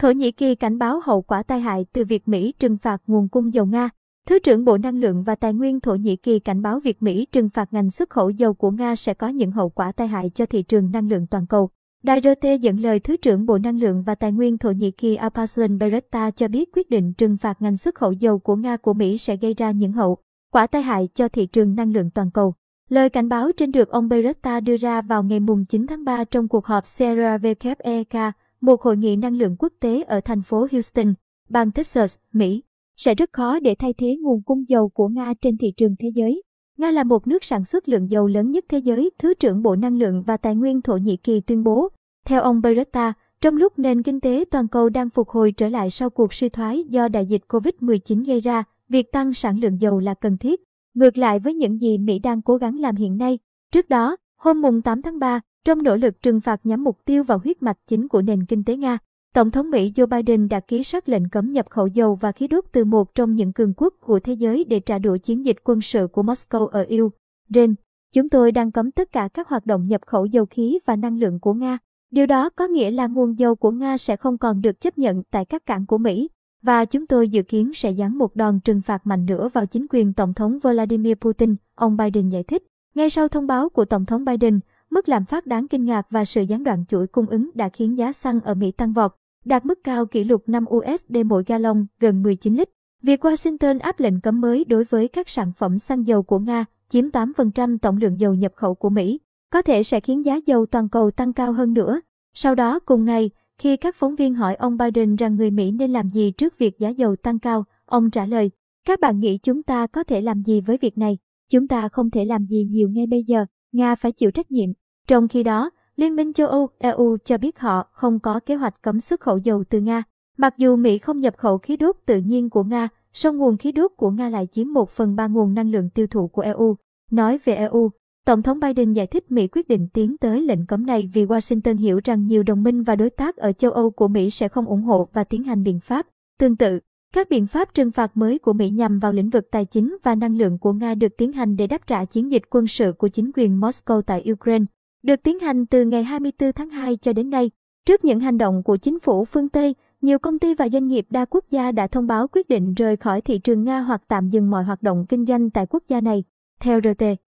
Thổ Nhĩ Kỳ cảnh báo hậu quả tai hại từ việc Mỹ trừng phạt nguồn cung dầu Nga. Thứ trưởng Bộ Năng lượng và Tài nguyên Thổ Nhĩ Kỳ cảnh báo việc Mỹ trừng phạt ngành xuất khẩu dầu của Nga sẽ có những hậu quả tai hại cho thị trường năng lượng toàn cầu. Đài RT dẫn lời Thứ trưởng Bộ Năng lượng và Tài nguyên Thổ Nhĩ Kỳ Apaslan Beretta cho biết quyết định trừng phạt ngành xuất khẩu dầu của Nga của Mỹ sẽ gây ra những hậu quả tai hại cho thị trường năng lượng toàn cầu. Lời cảnh báo trên được ông Beretta đưa ra vào ngày 9 tháng 3 trong cuộc họp CRWEK, một hội nghị năng lượng quốc tế ở thành phố Houston, bang Texas, Mỹ. Sẽ rất khó để thay thế nguồn cung dầu của Nga trên thị trường thế giới. Nga là một nước sản xuất lượng dầu lớn nhất thế giới, Thứ trưởng Bộ Năng lượng và Tài nguyên Thổ Nhĩ Kỳ tuyên bố. Theo ông Beretta, trong lúc nền kinh tế toàn cầu đang phục hồi trở lại sau cuộc suy thoái do đại dịch COVID-19 gây ra, việc tăng sản lượng dầu là cần thiết. Ngược lại với những gì Mỹ đang cố gắng làm hiện nay. Trước đó, hôm mùng 8 tháng 3, trong nỗ lực trừng phạt nhắm mục tiêu vào huyết mạch chính của nền kinh tế Nga, Tổng thống Mỹ Joe Biden đã ký sắc lệnh cấm nhập khẩu dầu và khí đốt từ một trong những cường quốc của thế giới để trả đũa chiến dịch quân sự của Moscow ở Ukraine. Chúng tôi đang cấm tất cả các hoạt động nhập khẩu dầu khí và năng lượng của Nga. Điều đó có nghĩa là nguồn dầu của Nga sẽ không còn được chấp nhận tại các cảng của Mỹ. Và chúng tôi dự kiến sẽ giáng một đòn trừng phạt mạnh nữa vào chính quyền Tổng thống Vladimir Putin, ông Biden giải thích. Ngay sau thông báo của Tổng thống Biden, mức lạm phát đáng kinh ngạc và sự gián đoạn chuỗi cung ứng đã khiến giá xăng ở Mỹ tăng vọt, đạt mức cao kỷ lục 5 USD mỗi gallon, gần 19 lít. Việc Washington áp lệnh cấm mới đối với các sản phẩm xăng dầu của Nga, chiếm 8% tổng lượng dầu nhập khẩu của Mỹ, có thể sẽ khiến giá dầu toàn cầu tăng cao hơn nữa. Sau đó cùng ngày, khi các phóng viên hỏi ông Biden rằng người Mỹ nên làm gì trước việc giá dầu tăng cao, ông trả lời, các bạn nghĩ chúng ta có thể làm gì với việc này? Chúng ta không thể làm gì nhiều ngay bây giờ, Nga phải chịu trách nhiệm. Trong khi đó, Liên minh châu Âu EU cho biết họ không có kế hoạch cấm xuất khẩu dầu từ Nga. Mặc dù Mỹ không nhập khẩu khí đốt tự nhiên của Nga, song nguồn khí đốt của Nga lại chiếm 1 phần 3 nguồn năng lượng tiêu thụ của EU. Nói về EU, Tổng thống Biden giải thích Mỹ quyết định tiến tới lệnh cấm này vì Washington hiểu rằng nhiều đồng minh và đối tác ở châu Âu của Mỹ sẽ không ủng hộ và tiến hành biện pháp. Tương tự, các biện pháp trừng phạt mới của Mỹ nhằm vào lĩnh vực tài chính và năng lượng của Nga được tiến hành để đáp trả chiến dịch quân sự của chính quyền Moscow tại Ukraine, được tiến hành từ ngày 24 tháng 2 cho đến nay. Trước những hành động của chính phủ phương Tây, nhiều công ty và doanh nghiệp đa quốc gia đã thông báo quyết định rời khỏi thị trường Nga hoặc tạm dừng mọi hoạt động kinh doanh tại quốc gia này. Theo RT,